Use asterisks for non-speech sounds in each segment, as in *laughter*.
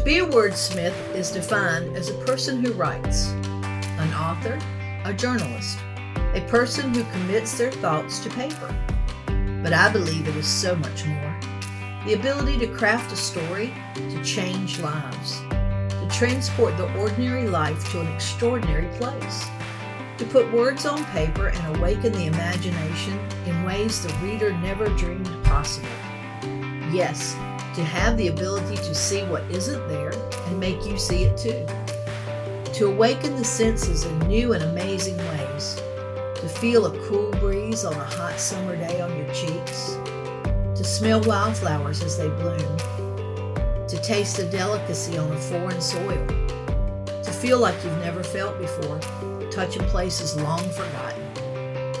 To be a wordsmith is defined as a person who writes, an author, a journalist, a person who commits their thoughts to paper. But I believe it is so much more. The ability to craft a story to change lives, to transport the ordinary life to an extraordinary place, to put words on paper and awaken the imagination in ways the reader never dreamed possible. Yes, to have the ability to see what isn't there and make you see it too. To awaken the senses in new and amazing ways. To feel a cool breeze on a hot summer day on your cheeks. To smell wildflowers as they bloom. To taste a delicacy on a foreign soil. To feel like you've never felt before, touching places long forgotten.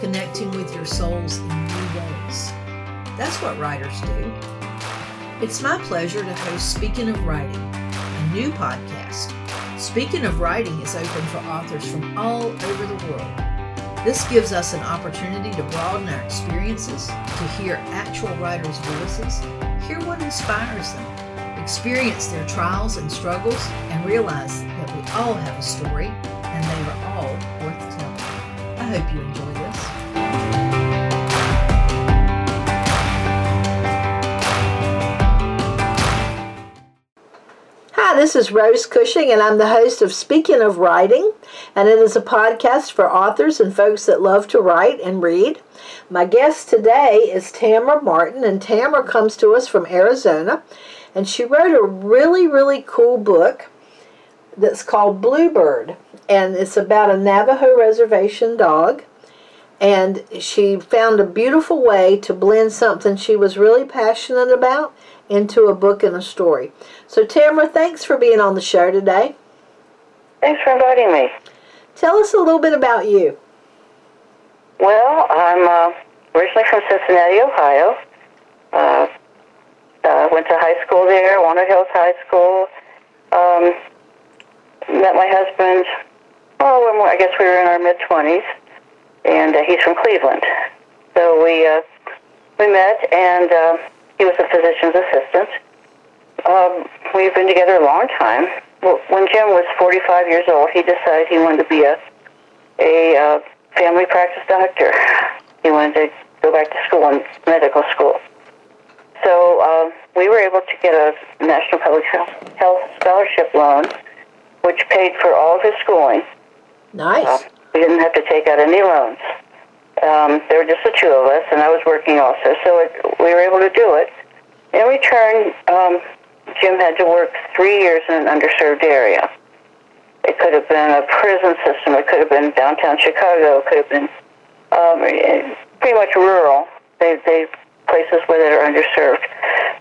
Connecting with your souls in new ways. That's what writers do. It's my pleasure to host Speaking of Writing, a new podcast. Speaking of Writing is open for authors from all over the world. This gives us an opportunity to broaden our experiences, to hear actual writers' voices, hear what inspires them, experience their trials and struggles, and realize that we all have a story and they are all worth telling. I hope you enjoy this is Rose Cushing, and I'm the host of Speaking of Writing, and it is a podcast for authors and folks that love to write and read. My guest today is Tamara Martin, and Tamara comes to us from Arizona, and she wrote a really, really cool book that's called Bluebird, and it's about a Navajo reservation dog. And she found a beautiful way to blend something she was really passionate about into a book and a story. So, Tamara, thanks for being on the show today. Thanks for inviting me. Tell us a little bit about you. Well, I'm uh, originally from Cincinnati, Ohio. Uh, uh, went to high school there, Walnut Hills High School. Um, met my husband. Oh, I guess we were in our mid twenties, and uh, he's from Cleveland. So we uh, we met, and uh, he was a physician's assistant. Um, we've been together a long time. When Jim was 45 years old, he decided he wanted to be a a uh, family practice doctor. He wanted to go back to school in medical school. So uh, we were able to get a National Public Health Health Scholarship loan, which paid for all of his schooling. Nice. We didn't have to take out any loans. Um, there were just the two of us, and I was working also, so it, we were able to do it. In return, um, Jim had to work three years in an underserved area. It could have been a prison system. It could have been downtown Chicago. It could have been um, eh, pretty much rural. They, they places where they are underserved.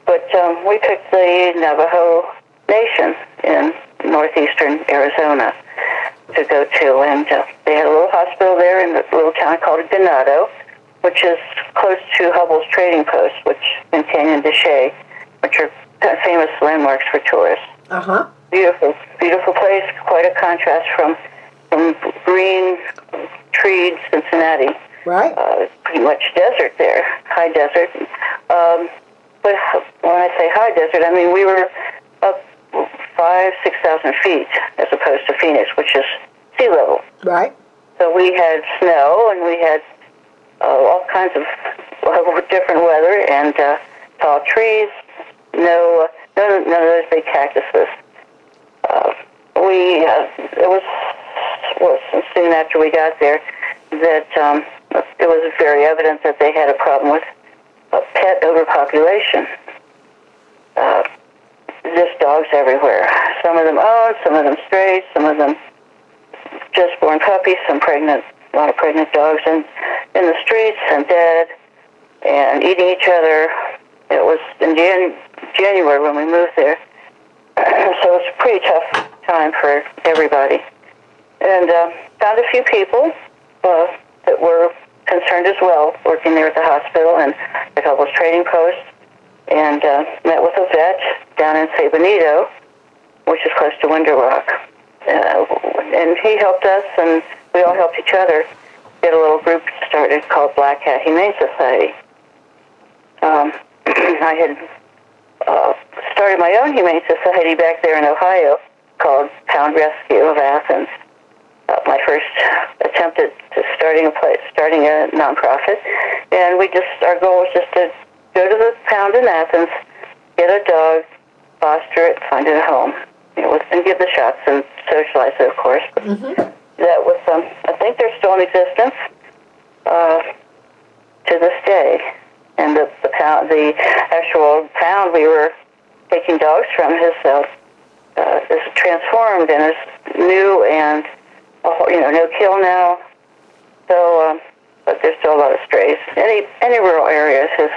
But um, we picked the Navajo Nation in northeastern Arizona to go to, and uh, they had a little hospital there in a little town called Ganado, which is close to Hubbell's Trading Post, which in Canyon de Chelly, which are famous landmarks for tourists Uh huh. beautiful, beautiful place. Quite a contrast from from green, treed Cincinnati. Right. Uh, pretty much desert there, high desert. Um, but when I say high desert, I mean we were up five, six thousand feet as opposed to Phoenix, which is sea level. Right. So we had snow and we had uh, all kinds of uh, *laughs* different weather and uh, tall trees. No, uh, none, of- none of those big cactuses. Uh, we uh, it was well, soon after we got there that um, it was very evident that they had a problem with uh, pet overpopulation. Uh, just dogs everywhere. Some of them owned, some of them stray, some of them just born puppies, some pregnant, a lot of pregnant dogs in in the streets and dead and eating each other. It was in Jan- January when we moved there, *clears throat* so it's a pretty tough time for everybody. And uh, found a few people uh, that were concerned as well, working there at the hospital and at Hubbell's Trading Post, and uh, met with a vet down in San Benito, which is close to Window Rock. Uh, and he helped us, and we all helped each other get a little group started called Blackhat Humane Society. Um, *clears throat* I had uh, started my own humane society back there in Ohio called Pound Rescue of Athens. Uh, my first attempt at starting a place, starting a nonprofit, and we just our goal was just to go to the pound in Athens, get a dog, foster it, find it a home, you know, and give the shots and socialize it, of course. Mm-hmm. That was, um, I think they're still in existence uh, to this day. And the, the pound, the actual pound we were taking dogs from has uh, uh, is transformed and is new and uh, you know no kill now. So, um, but there's still a lot of strays. Any any rural areas is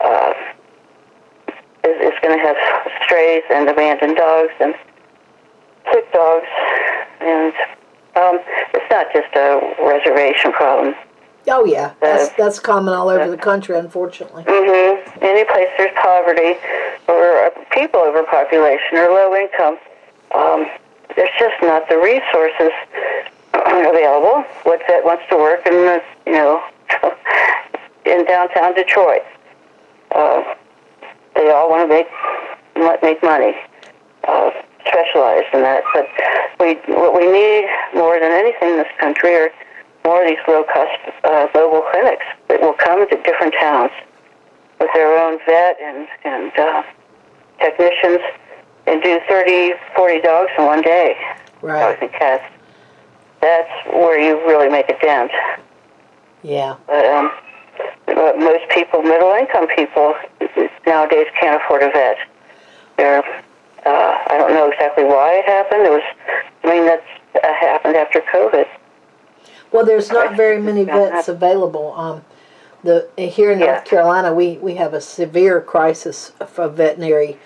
uh, is, is going to have strays and abandoned dogs and sick dogs, and um, it's not just a reservation problem. Oh yeah, that's that's common all over the country, unfortunately. Mm-hmm. Any place there's poverty or people overpopulation or low income, um, there's just not the resources *clears throat* available. What vet wants to work in the, you know *laughs* in downtown Detroit? Uh, they all want to make make money, uh, specialized in that. But we what we need more than anything in this country are more of these low-cost uh, mobile clinics that will come to different towns with their own vet and, and uh, technicians and do 30, 40 dogs in one day. Right. Dogs and cats. That's where you really make a dent. Yeah. But, um, but most people, middle-income people, nowadays can't afford a vet. They're, uh, I don't know exactly why it happened. It was, I mean, that's uh, happened after COVID. Well, there's not very many vets available. Um, the here in Yeah. North Carolina, we we have a severe crisis for veterinary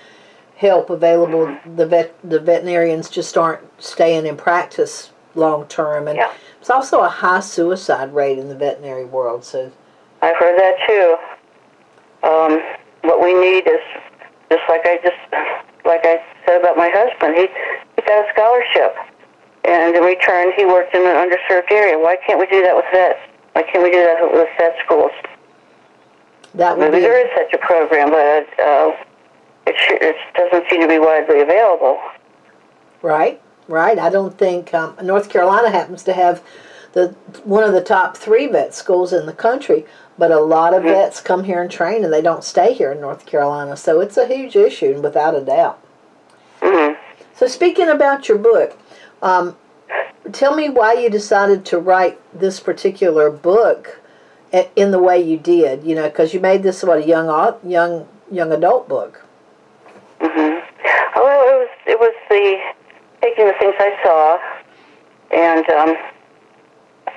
help available. Mm-hmm. The vet the veterinarians just aren't staying in practice long term, and Yeah. it's also a high suicide rate in the veterinary world. So I've heard that too. Um, what we need is just like I just like I said about my husband. He he got a scholarship, and in return, he worked in an underserved area. Why can't we do that with vets? Why can't we do that with vet schools? that would Maybe be there is such a program, but uh, it, sure, it doesn't seem to be widely available. right. Right. I don't think um, North Carolina happens to have the one of the top three vet schools in the country, but a lot of Mhm. vets come here and train, and they don't stay here in North Carolina. So it's a huge issue, without a doubt. hmm So speaking about your book, um, tell me why you decided to write this particular book in the way you did. You know, because you made this what a young young young adult book. hmm Oh, well, it was it was the taking the things I saw, and um,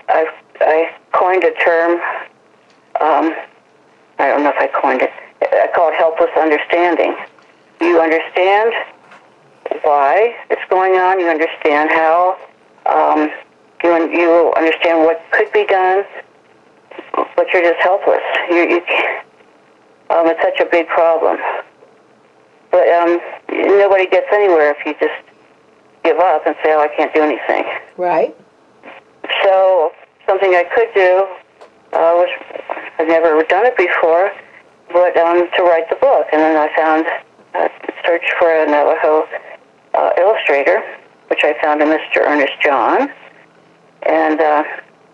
I I coined a term. Um, I don't know if I coined it. I call it helpless understanding. You understand why it's going on. You understand how. Um, you you understand what could be done, but you're just helpless. You you. can't- Um, it's such a big problem. But um, nobody gets anywhere if you just give up and say, "Oh, I can't do anything." Right. So something I could do uh, was I've never done it before, but um, to write the book, and then I found uh, searched for a Navajo uh, illustrator, which I found in Mr. Ernest John, and uh,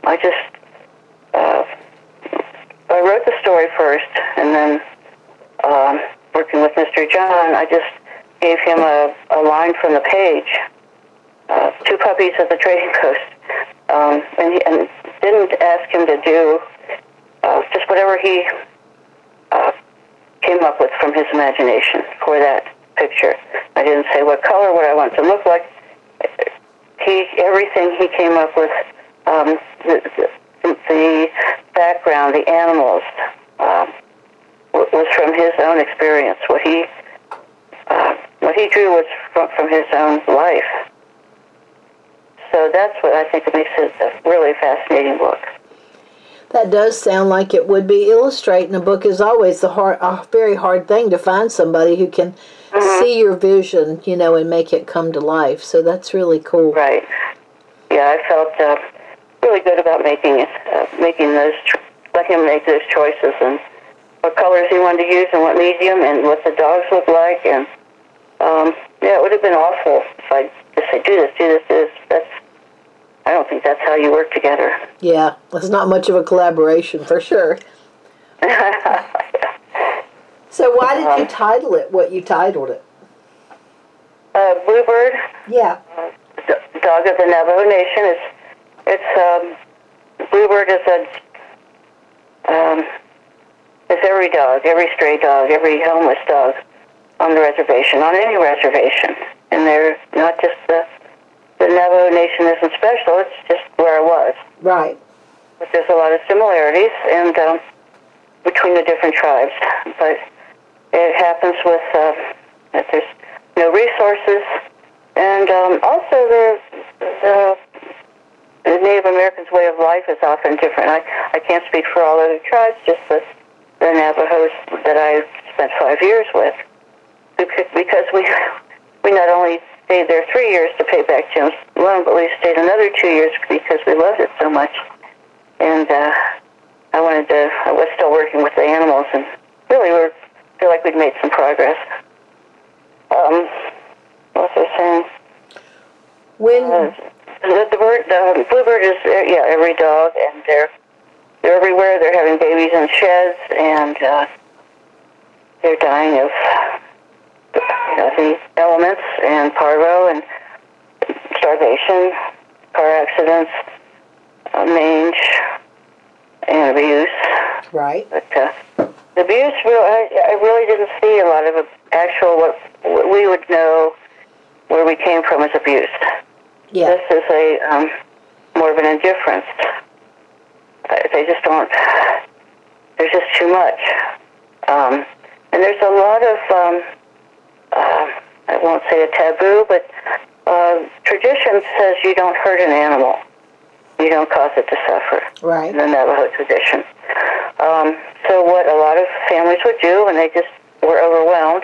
I just uh, I wrote the story first, and then um, working with Mr. John, I just gave him a, a line from the page uh, two puppies at the trading *laughs* post, um, and, he, and didn't ask him to do uh, just whatever he uh, came up with from his imagination for that picture. I didn't say what color, what I want to look like. He everything he came up with, um, the, the, background, the animals, um, was from his own experience. What he uh, what he drew was from, from his own life. So that's what I think makes it a really fascinating book. That does sound like it would be. Illustrating a book is always the hard, a very hard thing to find somebody who can see your vision, you know, and make it come to life. So that's really cool. Right. Yeah, I felt uh, really good about making it, uh, making those, cho- let him make those choices, and what colors he wanted to use and what medium and what the dogs look like. And um, yeah, it would have been awful if I just say, do this, do this, do this. That's, I don't think that's how you work together. Yeah, it's not much of a collaboration for sure. *laughs* So why did you Um, title it what you titled it? uh, Bluebird, Yeah. dog of the Navajo Nation, is it's um, Bluebird is a um, it's every dog, every stray dog, every homeless dog on the reservation, on any reservation, and they're not just the the Navajo Nation isn't special. It's just where I was. Right. but there's a lot of similarities and um, between the different tribes. But it happens with uh, that there's no resources, and um, also the, the the Native Americans' way of life is often different. I I can't speak for all other tribes, just the the Navajos that I spent five years with, because because we *laughs* we not only stayed there three years to pay back Jim's loan, but we stayed another two years because we loved it so much and uh, I wanted to. I was still working with the animals, and really, we feel like we'd made some progress. Um, what was I saying? When Uh, the, the bird, the bluebird is uh, yeah, every dog, and they're they're everywhere. They're having babies in sheds, and uh, they're dying of the elements and parvo and starvation, car accidents, uh, mange, and abuse. right. But uh, the abuse, real, I, I really didn't see a lot of actual what, what we would know where we came from as abuse. Yeah. This is a um, more of an indifference. They just don't. There's just too much, um, and there's a lot of. Um, uh, I won't say a taboo, but uh, tradition says you don't hurt an animal. You don't cause it to suffer Right. in the Navajo tradition. Um, so what a lot of families would do when they just were overwhelmed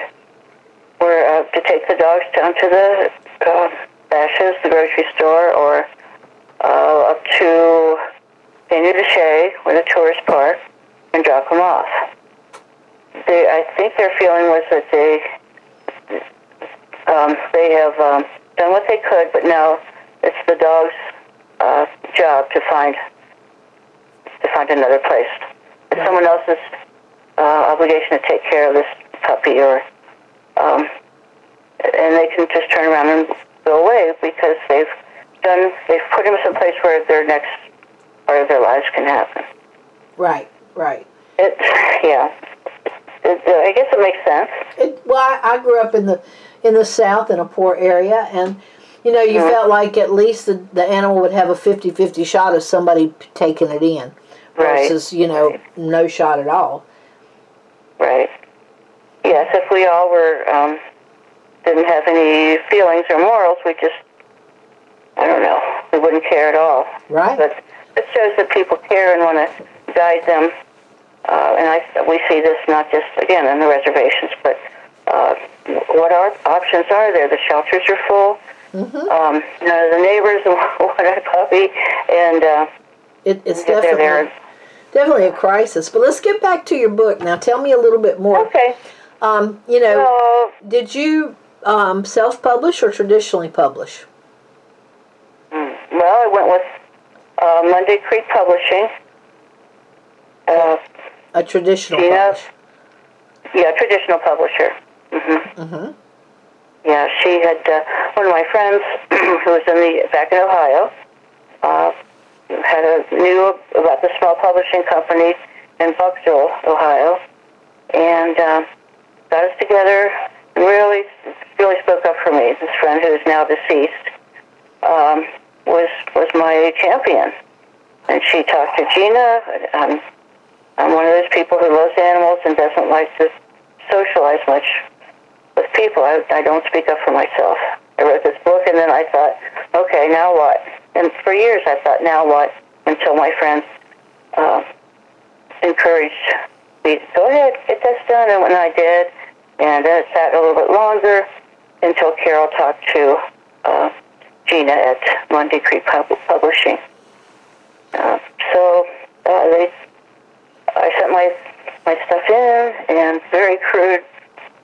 were uh, to take the dogs down to the uh, Bashas', the grocery store, or uh, up to Canyon de Chelly, where the tourist park, and drop them off. They, I think their feeling was that they um, they have um, done what they could, but now it's the dog's uh, job to find to find another place. It's Right. someone else's uh, obligation to take care of this puppy, or um, and they can just turn around and go away because they've done they've put him someplace where their next part of their lives can happen. Right. Right. It, *laughs* yeah, I guess it makes sense. It, well, I, I grew up in the in the South in a poor area, and you know, you Mhm. felt like at least the, the animal would have a 50-50 shot of somebody taking it in, Right. versus you know Right. no shot at all. Right. Yes, if we all were um, didn't have any feelings or morals, we just I don't know, we wouldn't care at all. Right. But it shows that people care and want to guide them. Uh, and I, we see this not just again in the reservations, but uh, what our options are there. The shelters are full. hmm Um, you know, the neighbors *laughs* want a puppy, and uh, It, it's definitely there. definitely a crisis. But let's get back to your book now. Tell me a little bit more. Okay. Um, you know, did you um, self-publish or traditionally publish? Mm. Well, I went with uh, Monday Creek Publishing. Uh, A traditional Gina? publish. yeah, traditional publisher. hmm hmm Yeah, she had uh, one of my friends *clears throat* who was in the back in Ohio. Uh, had a knew about the small publishing company in Buchtel, Ohio, and um, got us together. and Really, really spoke up for me. This friend who is now deceased um, was was my champion, and she talked to Gina. Um, I'm one of those people who loves animals and doesn't like to socialize much with people. I, I don't speak up for myself. I wrote this book, and then I thought, okay, now what? And for years, I thought, now what? Until my friends uh, encouraged me, go ahead, get this done. And when I did, and then it sat a little bit longer until Carol talked to uh, Gina at Monday Creek Pub- Publishing. Uh, so uh, they, I sent my my stuff in, and very crude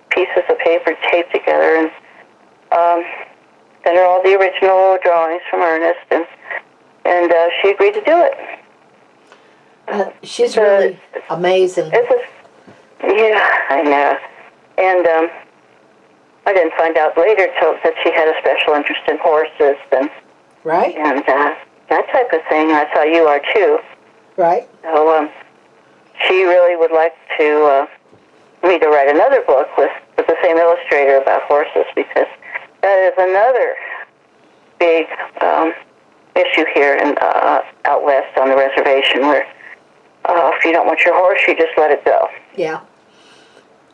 pieces of paper taped together, and um, sent her all the original drawings from Ernest, and and uh, she agreed to do it. Uh, she's really amazing. It was, yeah, I know, and um, I didn't find out later till that she had a special interest in horses and Right? and uh, that type of thing. I saw you are too. Right? So um, she really would like to uh, me to write another book with, with the same illustrator about horses because that is another big um, issue here in uh, out west on the reservation where uh, if you don't want your horse, you just let it go, Yeah.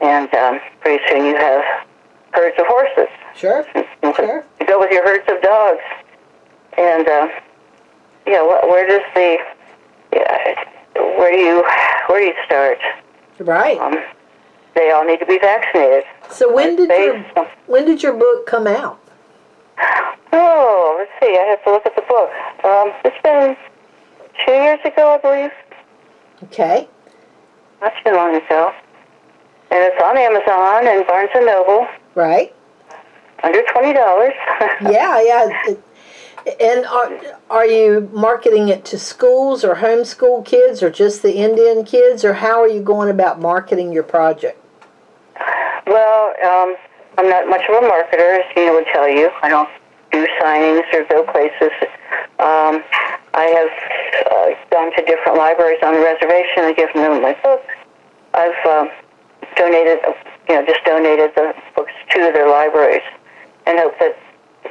and um, pretty soon you have herds of horses. Sure. Sure. You go with your herds of dogs, and uh, yeah, wh- where does the yeah, where do you where do you start? Right. Um, they all need to be vaccinated. So when did They- your when did your book come out? Oh, let's see. I have to look at the book. Um, it's been two years ago, I believe. Okay. Not too long ago. And it's on Amazon and Barnes and Noble, Right. under twenty dollars. *laughs* Yeah, yeah. And are, are you marketing it to schools or homeschool kids or just the Indian kids or how are you going about marketing your project? Well, um, I'm not much of a marketer, as Gina would tell you. I don't do signings or go places. Um, I have uh, gone to different libraries on the reservation and given them my book. I've um, donated, you know, just donated the books to their libraries and hope that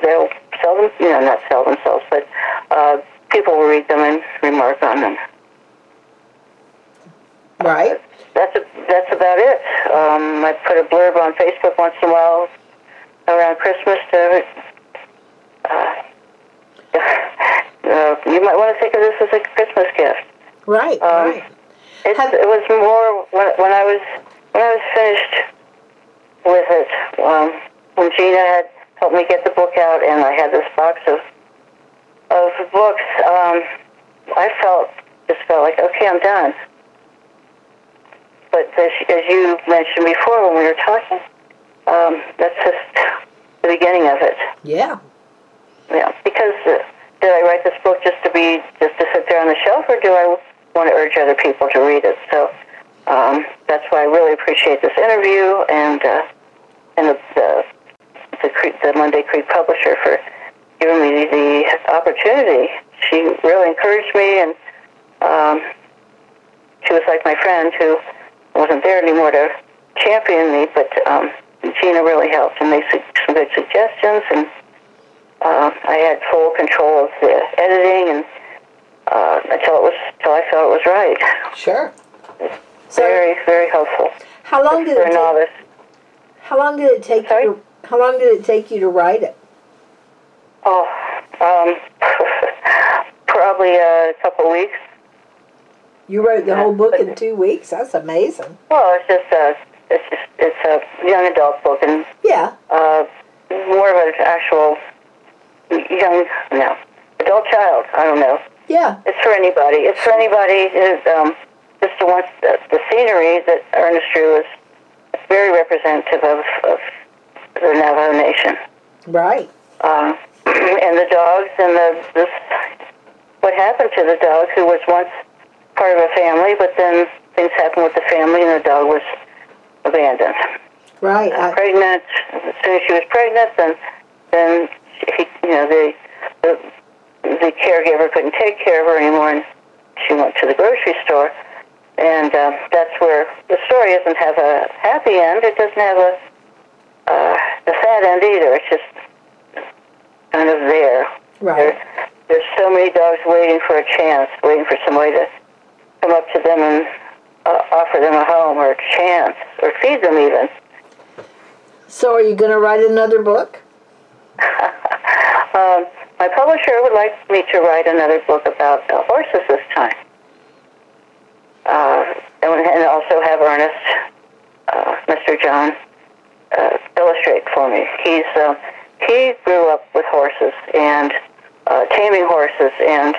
they'll sell them, you know, not sell themselves, but uh, people will read them and remark on them Right? That's a, that's about it. Um, I put a blurb on Facebook once in a while around Christmas to. Uh, *laughs* uh, you might want to think of this as a Christmas gift. Right, Um, right. It, Have- it was more when, when I was when I was finished with it. Um, when Gina had helped me get the book out, and I had this box of of books, um, I felt just felt like okay, I'm done. But as, as you mentioned before when we were talking, um, that's just the beginning of it. Yeah. Yeah, because uh, did I write this book just to be just to sit there on the shelf, or do I want to urge other people to read it? So um, that's why I really appreciate this interview and uh, and the the, the, Creek, the Monday Creek publisher for giving me the opportunity. She really encouraged me, and um, she was like my friend who wasn't there anymore to champion me, but um, Gina really helped and made some good suggestions and uh, I had full control of the editing and uh, until it was until I felt it was right. Sure. So *laughs* Very, very helpful how long did for it a take, novice. how long did it take Sorry? you to, how long did it take you to write it? Oh, um, *laughs* probably a couple weeks. You wrote the whole book in two weeks? That's amazing. Well, it's just a it's just it's a young adult book and Yeah. uh, more of an actual young no adult child. I don't know. Yeah. It's for anybody. It's for anybody who's um, just the ones the, the scenery that Ernest drew is very representative of, of the Navajo Nation. Right. Uh, *clears throat* and the dogs and the this what happened to the dog who was once part of a family, but then things happened with the family and the dog was abandoned. Right. I, pregnant. As soon as she was pregnant, then then he, you know the the the caregiver couldn't take care of her anymore, and she went to the grocery store. And uh, that's where the story doesn't have a happy end. It doesn't have a uh, a sad end either. It's just kind of there. right. There, there's so many dogs waiting for a chance, waiting for somebody to come up to them and uh, offer them a home or a chance, or feed them even. So are you going to write another book? *laughs* Um, my publisher would like me to write another book about uh, horses this time, uh, and, also have Ernest, uh, Mr. John, uh, illustrate for me. He's uh, he grew up with horses and uh, taming horses, and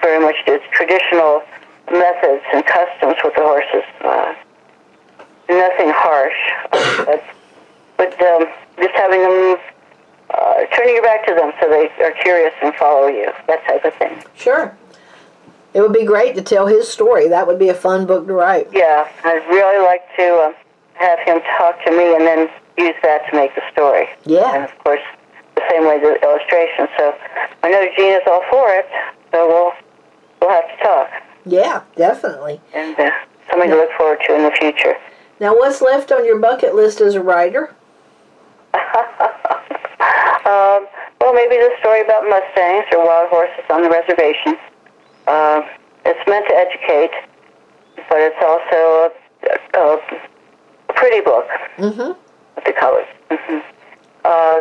very much did traditional methods and customs with the horses. Uh, nothing harsh, but, but um, just having them, uh, turning your back to them so they are curious and follow you, that type of thing. Sure. It would be great to tell his story. That would be a fun book to write. Yeah, I'd really like to uh, have him talk to me and then use that to make the story. Yeah. And of course, the same way the illustration. So I know Gina's all for it, so we'll we'll have to talk Yeah, definitely. and uh, something to look forward to in the future. Now, what's left on your bucket list as a writer? *laughs* Um, well, maybe the story about Mustangs or wild horses on the reservation. Uh, it's meant to educate, but it's also a, a, a pretty book Mm-hmm. with the colors. hmm Uh,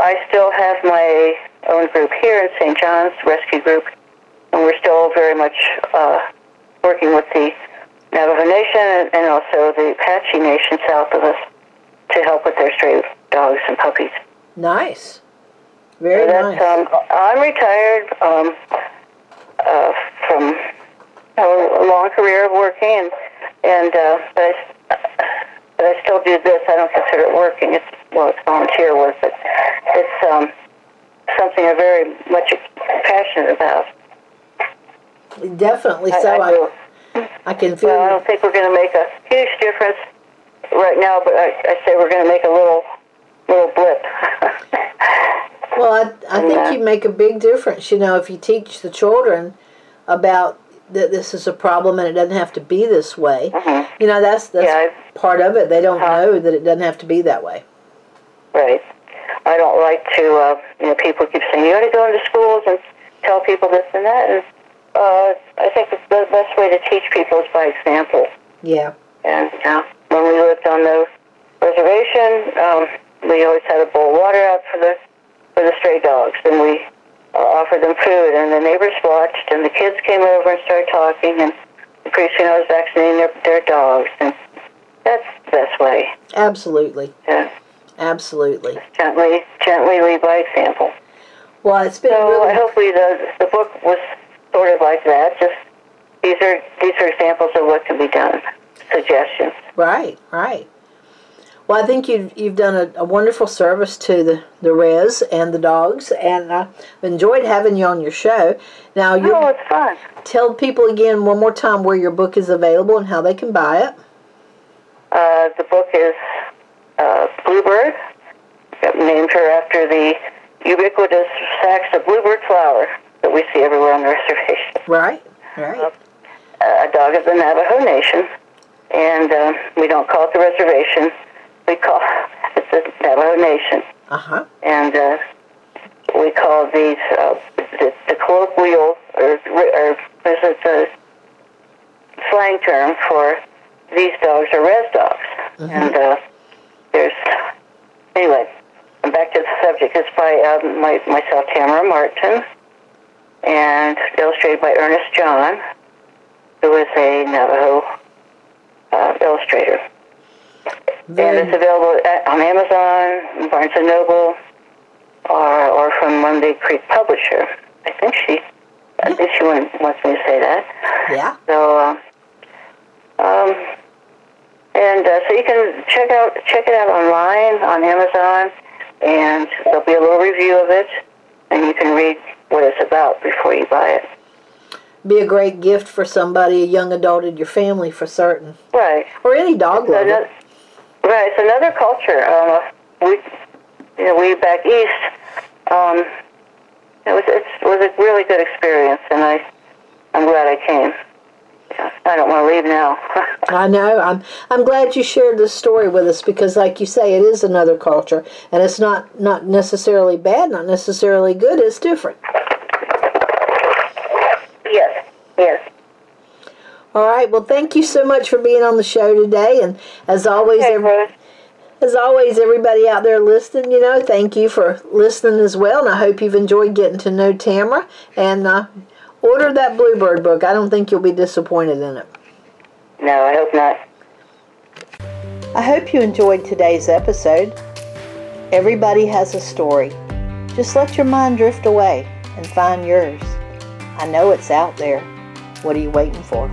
I still have my own group here in St. Johns Rescue Group, and we're still very much uh, working with the Navajo Nation and also the Apache Nation south of us to help with their stray dogs and puppies. Nice. Very That's, nice. um, I'm retired um, uh, from a long career of working, and and uh, but, I, but I still do this. I don't consider it working. It's well, it's volunteer work, but it's um, something I'm very much passionate about. Definitely I- so. I I. I can feel Well, I don't think we're going to make a huge difference right now, but I, I say we're going to make a little little blip. *laughs* Well, I, I think Yeah. you make a big difference. You know, if you teach the children about that this is a problem and it doesn't have to be this way. Mhm. You know, that's that's Yeah, part of it. They don't Uh-huh. know that it doesn't have to be that way. Right. I don't like to, uh, you know, people keep saying, you got to go into schools and tell people this and that. And uh, I think the the best way to teach people is by example. Yeah. And uh, when we lived on the reservation, um, we always had a bowl of water out for the for the stray dogs, and we uh, offered them food. And the neighbors watched, and the kids came over and started talking, and the priest soon I was vaccinating their, their dogs, and that's the best way. Absolutely. To Absolutely. gently, gently lead by example. Well, it's been So really hopefully the the book was sort of like that. Just these are these are examples of what can be done, suggestions. Right, right. Well, I think you've you've done a, a wonderful service to the the res and the dogs, and I've enjoyed having you on your show. Now, you Oh, it's fun. tell people again one more time where your book is available and how they can buy it. Uh, the book is uh, Bluebird, named her after the ubiquitous sacks of bluebird flour that we see everywhere on the *laughs* reservation. Right, right. Uh, a dog of the Navajo Nation, and uh, we don't call it the reservation. We call *laughs* it the Navajo Nation. Uh huh. and uh, we call these uh, the, the colloquial or, or is it the slang term for these dogs are res dogs. And uh, there's anyway. I'm back to the subject. It's by um, my, myself, Tamara Martin, and illustrated by Ernest John, who is a Navajo uh, illustrator. And it's available at, on Amazon, Barnes and Noble, or or from Monday Creek Publisher. I think she, I think she wants wants me to say that. yeah. So, um, um, and uh, so you can check out check it out online on Amazon, and there'll be a little review of it, and you can read what it's about before you buy it. Be a great gift for somebody, a young adult in your family, for certain, Right. or any dog lover. right. It's another culture. Um, we, you know, we back east. Um, it was it was a really good experience, and I I'm glad I came. I don't want to leave now. *laughs* I know. I'm I'm glad you shared this story with us because, like you say, it is another culture, and it's not not necessarily bad, not necessarily good. It's different. yes. Yes. All right. Well, thank you so much for being on the show today, and as always, Okay, every, Rose. as always, everybody out there listening, you know, thank you for listening as well, and I hope you've enjoyed getting to know Tamara. And uh, order that Bluebird book. I don't think you'll be disappointed in it. No, I hope not. I hope you enjoyed today's episode. Everybody has a story. Just let your mind drift away and find yours. I know it's out there. What are you waiting for?